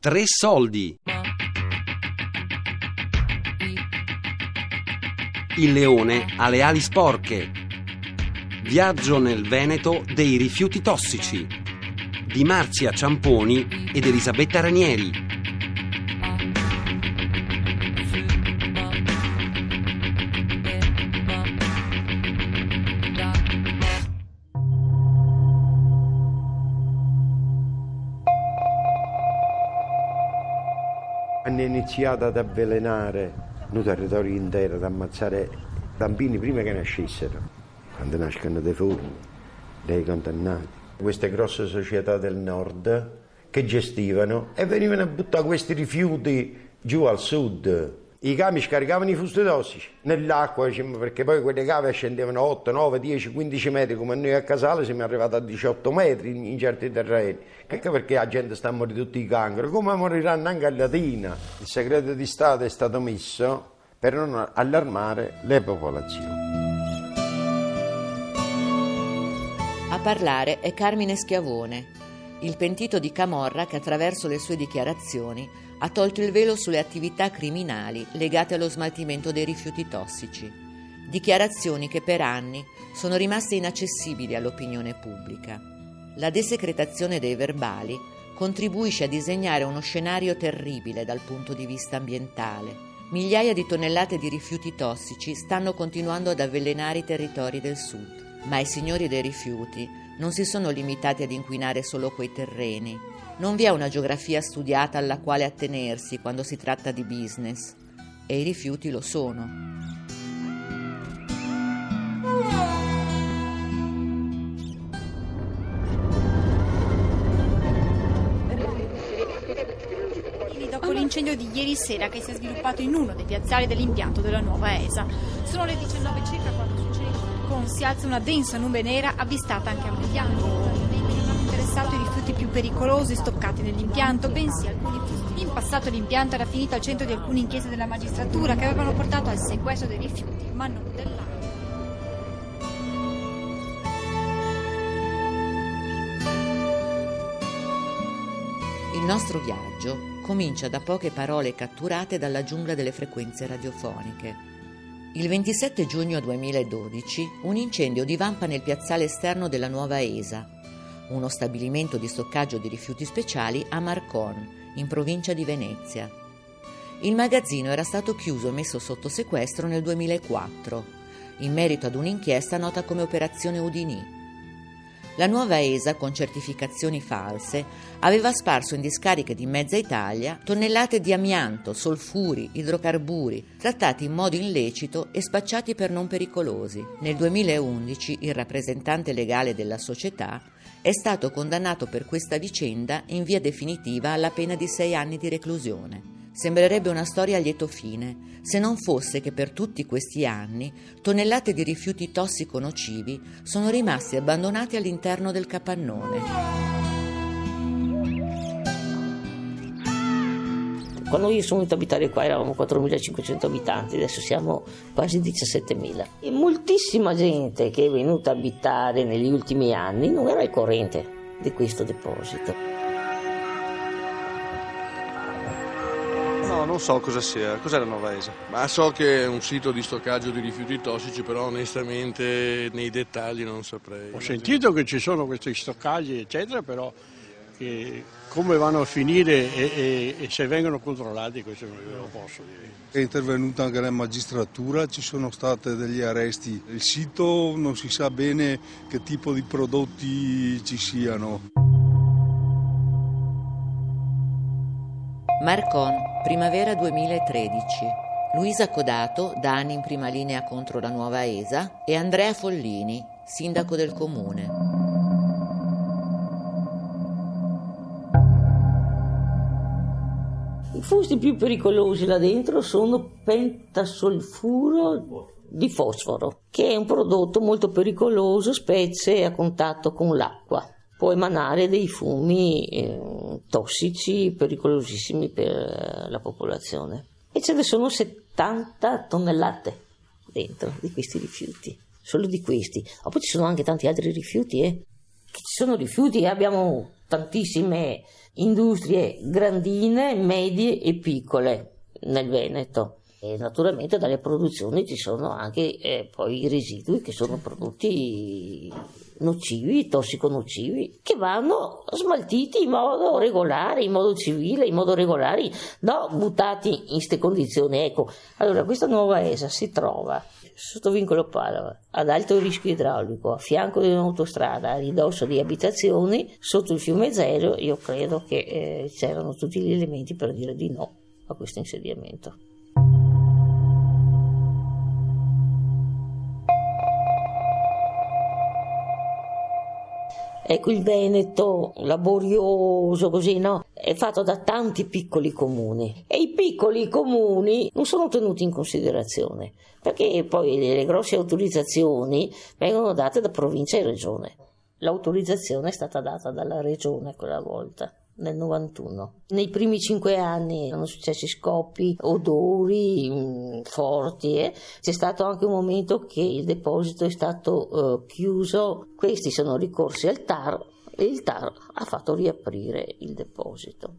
Tre soldi. Il leone ha le ali sporche. Viaggio nel Veneto dei rifiuti tossici. Di Marzia Ciamponi ed Elisabetta Ranieri. Hanno iniziato ad avvelenare un territorio intero, ad ammazzare bambini prima che nascessero, quando nascono dei furmi, dei condannati. Queste grosse società del nord che gestivano e venivano a buttare questi rifiuti giù al sud. I camion scaricavano i fusti tossici nell'acqua, perché poi quelle cave scendevano 8, 9, 10, 15 metri, come noi a Casale siamo arrivati a 18 metri in, in certi terreni. Ecco perché la gente sta morire tutti i cancro, come moriranno anche a Latina. Il segreto di Stato è stato messo per non allarmare le popolazioni. A parlare è Carmine Schiavone, il pentito di Camorra che attraverso le sue dichiarazioni ha tolto il velo sulle attività criminali legate allo smaltimento dei rifiuti tossici. Dichiarazioni che per anni sono rimaste inaccessibili all'opinione pubblica. La desecretazione dei verbali contribuisce a disegnare uno scenario terribile dal punto di vista ambientale. Migliaia di tonnellate di rifiuti tossici stanno continuando ad avvelenare i territori del sud, ma i signori dei rifiuti non si sono limitati ad inquinare solo quei terreni. Non vi è una geografia studiata alla quale attenersi quando si tratta di business, e i rifiuti lo sono. dopo l'incendio di ieri sera che si è sviluppato in uno dei piazzali dell'impianto della nuova ESA. Sono le 19 circa quando succede con si alza una densa nube nera avvistata anche a Mediano. Pericolosi stoccati nell'impianto, bensì alcuni fusti. In passato l'impianto era finito al centro di alcune inchieste della magistratura che avevano portato al sequestro dei rifiuti, ma non dell'acqua. Il nostro viaggio comincia da poche parole catturate dalla giungla delle frequenze radiofoniche. Il 27 giugno 2012 un incendio divampa nel piazzale esterno della nuova ESA, uno stabilimento di stoccaggio di rifiuti speciali a Marcon, in provincia di Venezia. Il magazzino era stato chiuso e messo sotto sequestro nel 2004, in merito ad un'inchiesta nota come Operazione Udinì. La nuova ESA, con certificazioni false, aveva sparso in discariche di mezza Italia tonnellate di amianto, solfuri, idrocarburi, trattati in modo illecito e spacciati per non pericolosi. Nel 2011 il rappresentante legale della società è stato condannato per questa vicenda in via definitiva alla pena di sei anni di reclusione. Sembrerebbe una storia a lieto fine, se non fosse che per tutti questi anni tonnellate di rifiuti tossico-nocivi sono rimasti abbandonati all'interno del capannone. Quando io sono venuto a abitare qua eravamo 4.500 abitanti, adesso siamo quasi 17.000. E moltissima gente che è venuta a abitare negli ultimi anni non era al corrente di questo deposito. No, non so cosa sia. Cos'è la nuova ESA? Ma so che è un sito di stoccaggio di rifiuti tossici, però onestamente nei dettagli non saprei. Ho sentito che ci sono questi stoccaggi, eccetera, però come vanno a finire e, e, e, se vengono controllati questo non lo posso dire. È intervenuta anche la magistratura, ci sono stati degli arresti. Il sito non si sa bene che tipo di prodotti ci siano. Marcon, primavera 2013. Luisa Codato, da anni in prima linea contro la nuova ESA, e Andrea Follini, sindaco del comune. Fusti più pericolosi là dentro sono pentasolfuro di fosforo, che è un prodotto molto pericoloso, specie a contatto con l'acqua può emanare dei fumi eh, tossici pericolosissimi per la popolazione. E ce ne sono 70 tonnellate dentro di questi rifiuti, solo di questi. Ma poi ci sono anche tanti altri rifiuti eh, ci sono rifiuti, abbiamo tantissime industrie grandine, medie e piccole nel Veneto. E naturalmente dalle produzioni ci sono anche eh, poi i residui che sono prodotti nocivi, tossico-nocivi, che vanno smaltiti in modo regolare, in modo civile, in modo regolare, no buttati in queste condizioni. Ecco, allora questa nuova ESA si trova sotto vincolo Padova, ad alto rischio idraulico, a fianco di un'autostrada, a ridosso di abitazioni, sotto il fiume Zero, io credo che eh, c'erano tutti gli elementi per dire di no a questo insediamento. Ecco, il Veneto, laborioso così, no? È fatto da tanti piccoli comuni e i piccoli comuni non sono tenuti in considerazione perché poi le, grosse autorizzazioni vengono date da provincia e regione. L'autorizzazione è stata data dalla regione quella volta nel 91. Nei primi cinque anni erano successi scoppi, odori mh, mm, forti. Eh. C'è stato anche un momento che il deposito è stato uh, chiuso. Questi sono ricorsi al TAR e il TAR ha fatto riaprire il deposito.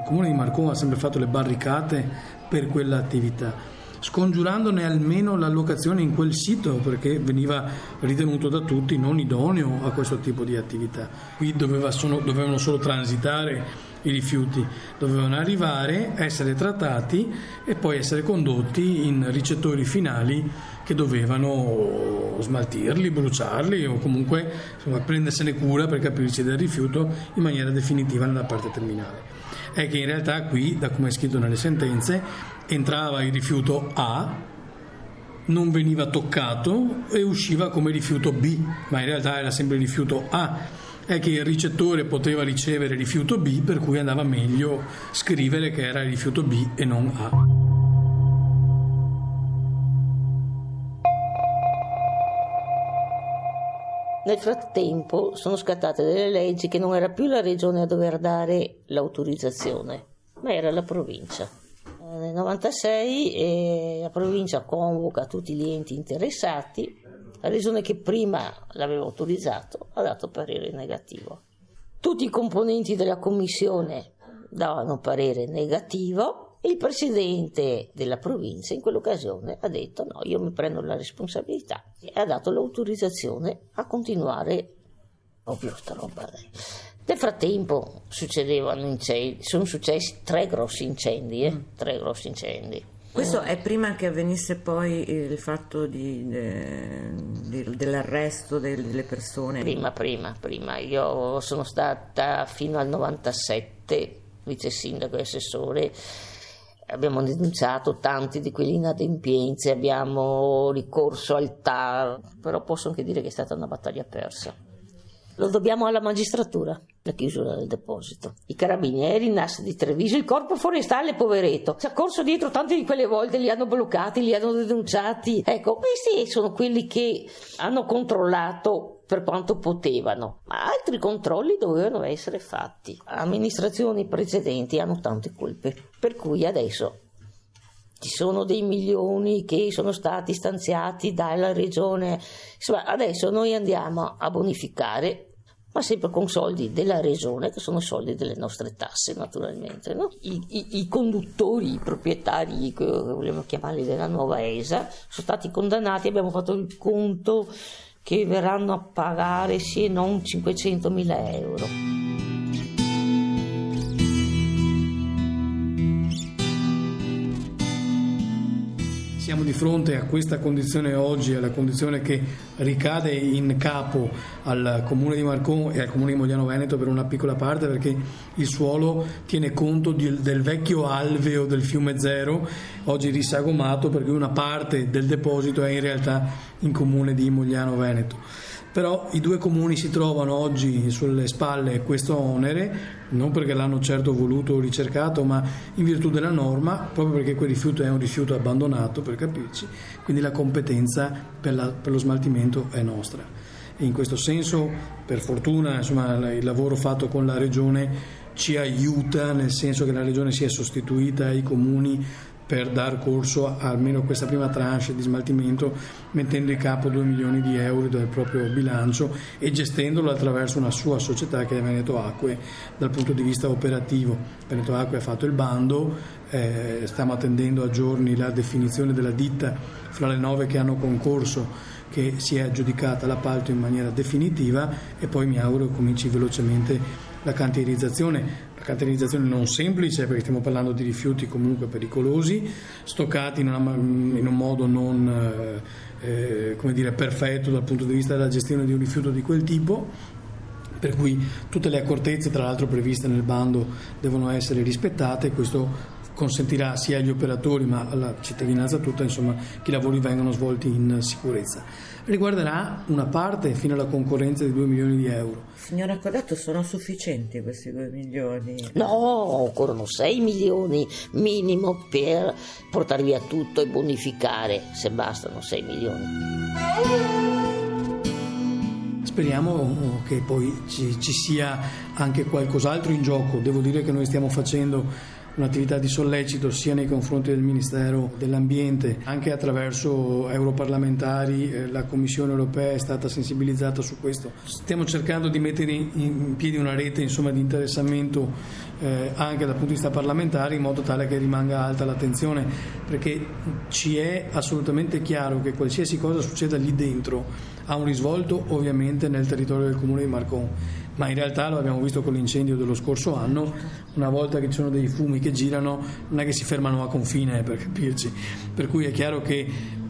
Il comune di Marcona ha sempre fatto le barricate per quell'attività scongiurandone almeno l'allocazione in quel sito perché veniva ritenuto da tutti non idoneo a questo tipo di attività. Qui solo, dovevano solo transitare i rifiuti, dovevano arrivare, essere trattati e poi essere condotti in ricettori finali che dovevano smaltirli, bruciarli o comunque insomma, prendersene cura per capirci del rifiuto in maniera definitiva nella parte terminale. È che in realtà qui, da come è scritto nelle sentenze, entrava il rifiuto A, non veniva toccato e usciva come rifiuto B, ma in realtà era sempre rifiuto A. È che il ricettore poteva ricevere rifiuto B, per cui andava meglio scrivere che era rifiuto B e non A. Nel frattempo sono scattate delle leggi che non era più la regione a dover dare l'autorizzazione, ma era la provincia. Nel 96 eh, la provincia convoca tutti gli enti interessati, la regione che prima l'aveva autorizzato ha dato parere negativo. Tutti i componenti della commissione davano parere negativo il presidente della provincia in quell'occasione ha detto no, io mi prendo la responsabilità e ha dato l'autorizzazione a continuare proprio sta roba. Nel frattempo succedevano incendi, sono successi tre grossi incendi, eh? tre grossi incendi. Questo è prima che avvenisse poi il fatto di, de, di, dell'arresto delle persone? Prima, prima, prima. Io sono stata fino al 97 vice sindaco e assessore. Abbiamo denunciato tanti di quelle inadempienze, abbiamo ricorso al TAR, però posso anche dire che è stata una battaglia persa. Lo dobbiamo alla magistratura, la chiusura del deposito. I carabinieri, il NAS di Treviso, il corpo forestale, poveretto. Si è corso dietro tante di quelle volte, li hanno bloccati, li hanno denunciati. Ecco, questi sono quelli che hanno controllato per quanto potevano, ma altri controlli dovevano essere fatti. Amministrazioni precedenti hanno tante colpe, per cui adesso ci sono dei milioni che sono stati stanziati dalla regione. Insomma, adesso noi andiamo a bonificare ma sempre con soldi della regione, che sono soldi delle nostre tasse naturalmente. No? I, i, I, conduttori, i proprietari, che vogliamo chiamarli della nuova ESA, sono stati condannati, abbiamo fatto il conto che verranno a pagare sì e non 500 mila euro. Siamo di fronte a questa condizione oggi, alla condizione che ricade in capo al comune di Marcon e al comune di Mogliano Veneto per una piccola parte perché il suolo tiene conto di, del vecchio alveo del fiume Zero, oggi risagomato perché una parte del deposito è in realtà in comune di Mogliano Veneto però i due comuni si trovano oggi sulle spalle questo onere, non perché l'hanno certo voluto o ricercato, ma in virtù della norma, proprio perché quel rifiuto è un rifiuto abbandonato, per capirci, quindi la competenza per, la, per lo smaltimento è nostra. E in questo senso, per fortuna, insomma, il lavoro fatto con la Regione ci aiuta, nel senso che la Regione si è sostituita ai comuni per dar corso a almeno questa prima tranche di smaltimento mettendo in capo 2 milioni di euro del proprio bilancio e gestendolo attraverso una sua società che è Veneto Acque dal punto di vista operativo. Veneto Acque ha fatto il bando, eh, stiamo attendendo a giorni la definizione della ditta fra le nove che hanno concorso che si è aggiudicata l'appalto in maniera definitiva e poi mi auguro cominci velocemente la cantierizzazione. La cantierizzazione non semplice perché stiamo parlando di rifiuti comunque pericolosi, stoccati in, una, in un modo non eh, come dire, perfetto dal punto di vista della gestione di un rifiuto di quel tipo, per cui tutte le accortezze tra l'altro previste nel bando devono essere rispettate questo consentirà sia agli operatori ma alla cittadinanza tutta insomma, che i lavori vengano svolti in sicurezza. Riguarderà una parte fino alla concorrenza di 2 milioni di euro. Signora Codato, sono sufficienti questi 2 milioni? No, occorrono 6 milioni minimo per portare via tutto e bonificare, se bastano 6 milioni. Speriamo che poi ci, ci sia anche qualcos'altro in gioco. Devo dire che noi stiamo facendo un'attività di sollecito sia nei confronti del Ministero dell'Ambiente, anche attraverso europarlamentari, eh, la Commissione europea è stata sensibilizzata su questo. Stiamo cercando di mettere in piedi una rete insomma, di interessamento eh, anche dal punto di vista parlamentare in modo tale che rimanga alta l'attenzione, perché ci è assolutamente chiaro che qualsiasi cosa succeda lì dentro ha un risvolto ovviamente nel territorio del comune di Marcon ma in realtà lo abbiamo visto con l'incendio dello scorso anno, una volta che ci sono dei fumi che girano non è che si fermano a confine per capirci, per cui è chiaro che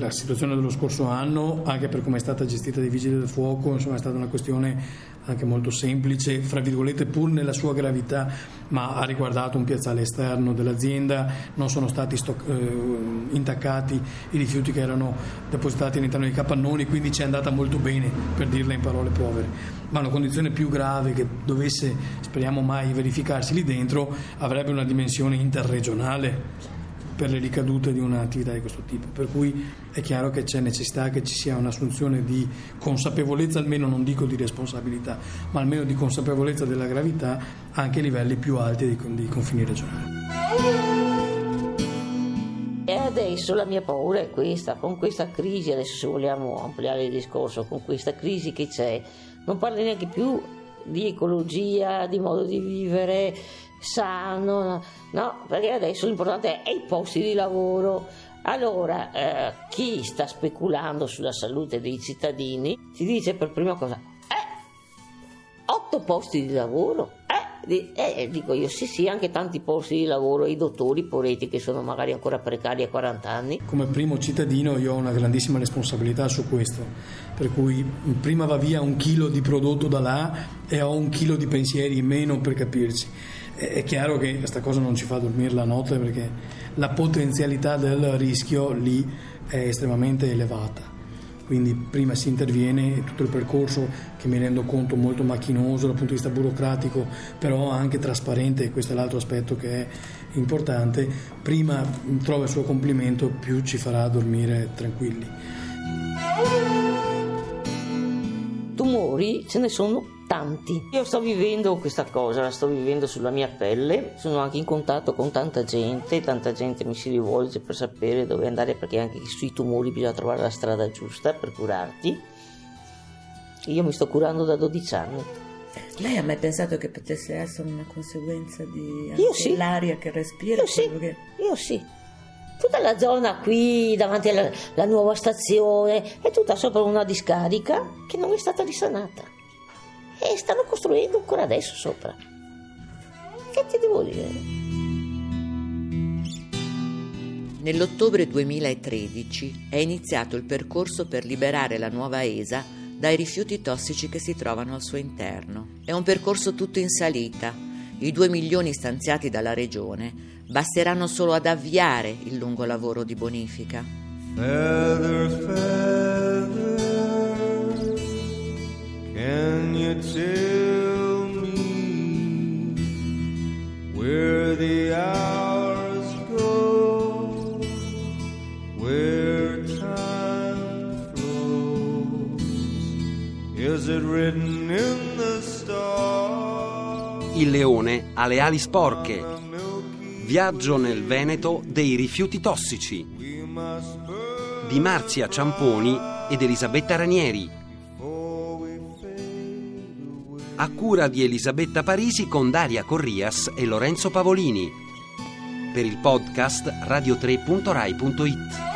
la situazione dello scorso anno, anche per come è stata gestita dai vigili del fuoco, insomma, è stata una questione anche molto semplice, fra virgolette, pur nella sua gravità, ma ha riguardato un piazzale esterno dell'azienda, non sono stati stoc- eh, intaccati i rifiuti che erano depositati all'interno dei capannoni, quindi ci è andata molto bene, per dirla in parole povere. Ma una condizione più grave che dovesse, speriamo mai, verificarsi lì dentro, avrebbe una dimensione interregionale per le ricadute di un'attività di questo tipo. Per cui è chiaro che c'è necessità che ci sia un'assunzione di consapevolezza, almeno non dico di responsabilità, ma almeno di consapevolezza della gravità anche a livelli più alti dei, dei confini regionali. E adesso la mia paura è questa, con questa crisi, adesso se vogliamo ampliare il discorso, con questa crisi che c'è, non parli neanche più di ecologia, di modo di vivere, sano, no? Perché adesso l'importante è i posti di lavoro. Allora, eh, chi sta speculando sulla salute dei cittadini ti dice per prima cosa, eh, otto posti di lavoro? Eh, eh, dico io sì sì, anche tanti posti di lavoro, i dottori, poretti che sono magari ancora precari a 40 anni. Come primo cittadino io ho una grandissima responsabilità su questo, per cui prima va via un chilo di prodotto da là e ho un chilo di pensieri in meno per capirci è chiaro che questa cosa non ci fa dormire la notte perché la potenzialità del rischio lì è estremamente elevata. Quindi prima si interviene tutto il percorso che mi rendo conto molto macchinoso dal punto di vista burocratico, però anche trasparente, questo è l'altro aspetto che è importante, prima trova il suo complimento più ci farà dormire tranquilli. Tumori ce ne sono tanti. Io sto vivendo questa cosa, la sto vivendo sulla mia pelle, sono anche in contatto con tanta gente, tanta gente mi si rivolge per sapere dove andare perché anche sui tumori bisogna trovare la strada giusta per curarti. Io mi sto curando da 12 anni. Lei ha mai pensato che potesse essere una conseguenza di sì. l'aria che respira? Io sì. Che... Io sì. Tutta la zona qui davanti alla nuova stazione è tutta sopra una discarica che non è stata risanata e stanno costruendo ancora adesso sopra. Che ti devo dire? Nell'ottobre 2013 è iniziato il percorso per liberare la nuova ESA dai rifiuti tossici che si trovano al suo interno. È un percorso tutto in salita. I 2 milioni stanziati dalla Regione basteranno solo ad avviare il lungo lavoro di bonifica. Feather, feather. Can you tell me where the hours go, where time flows? Is it written in the stars? Il leone ha le ali sporche. Viaggio nel Veneto dei rifiuti tossici di Marzia Ciamponi ed Elisabetta Ranieri. A cura di Elisabetta Parisi con Daria Corrias e Lorenzo Pavolini. Per il podcast radio3.rai.it.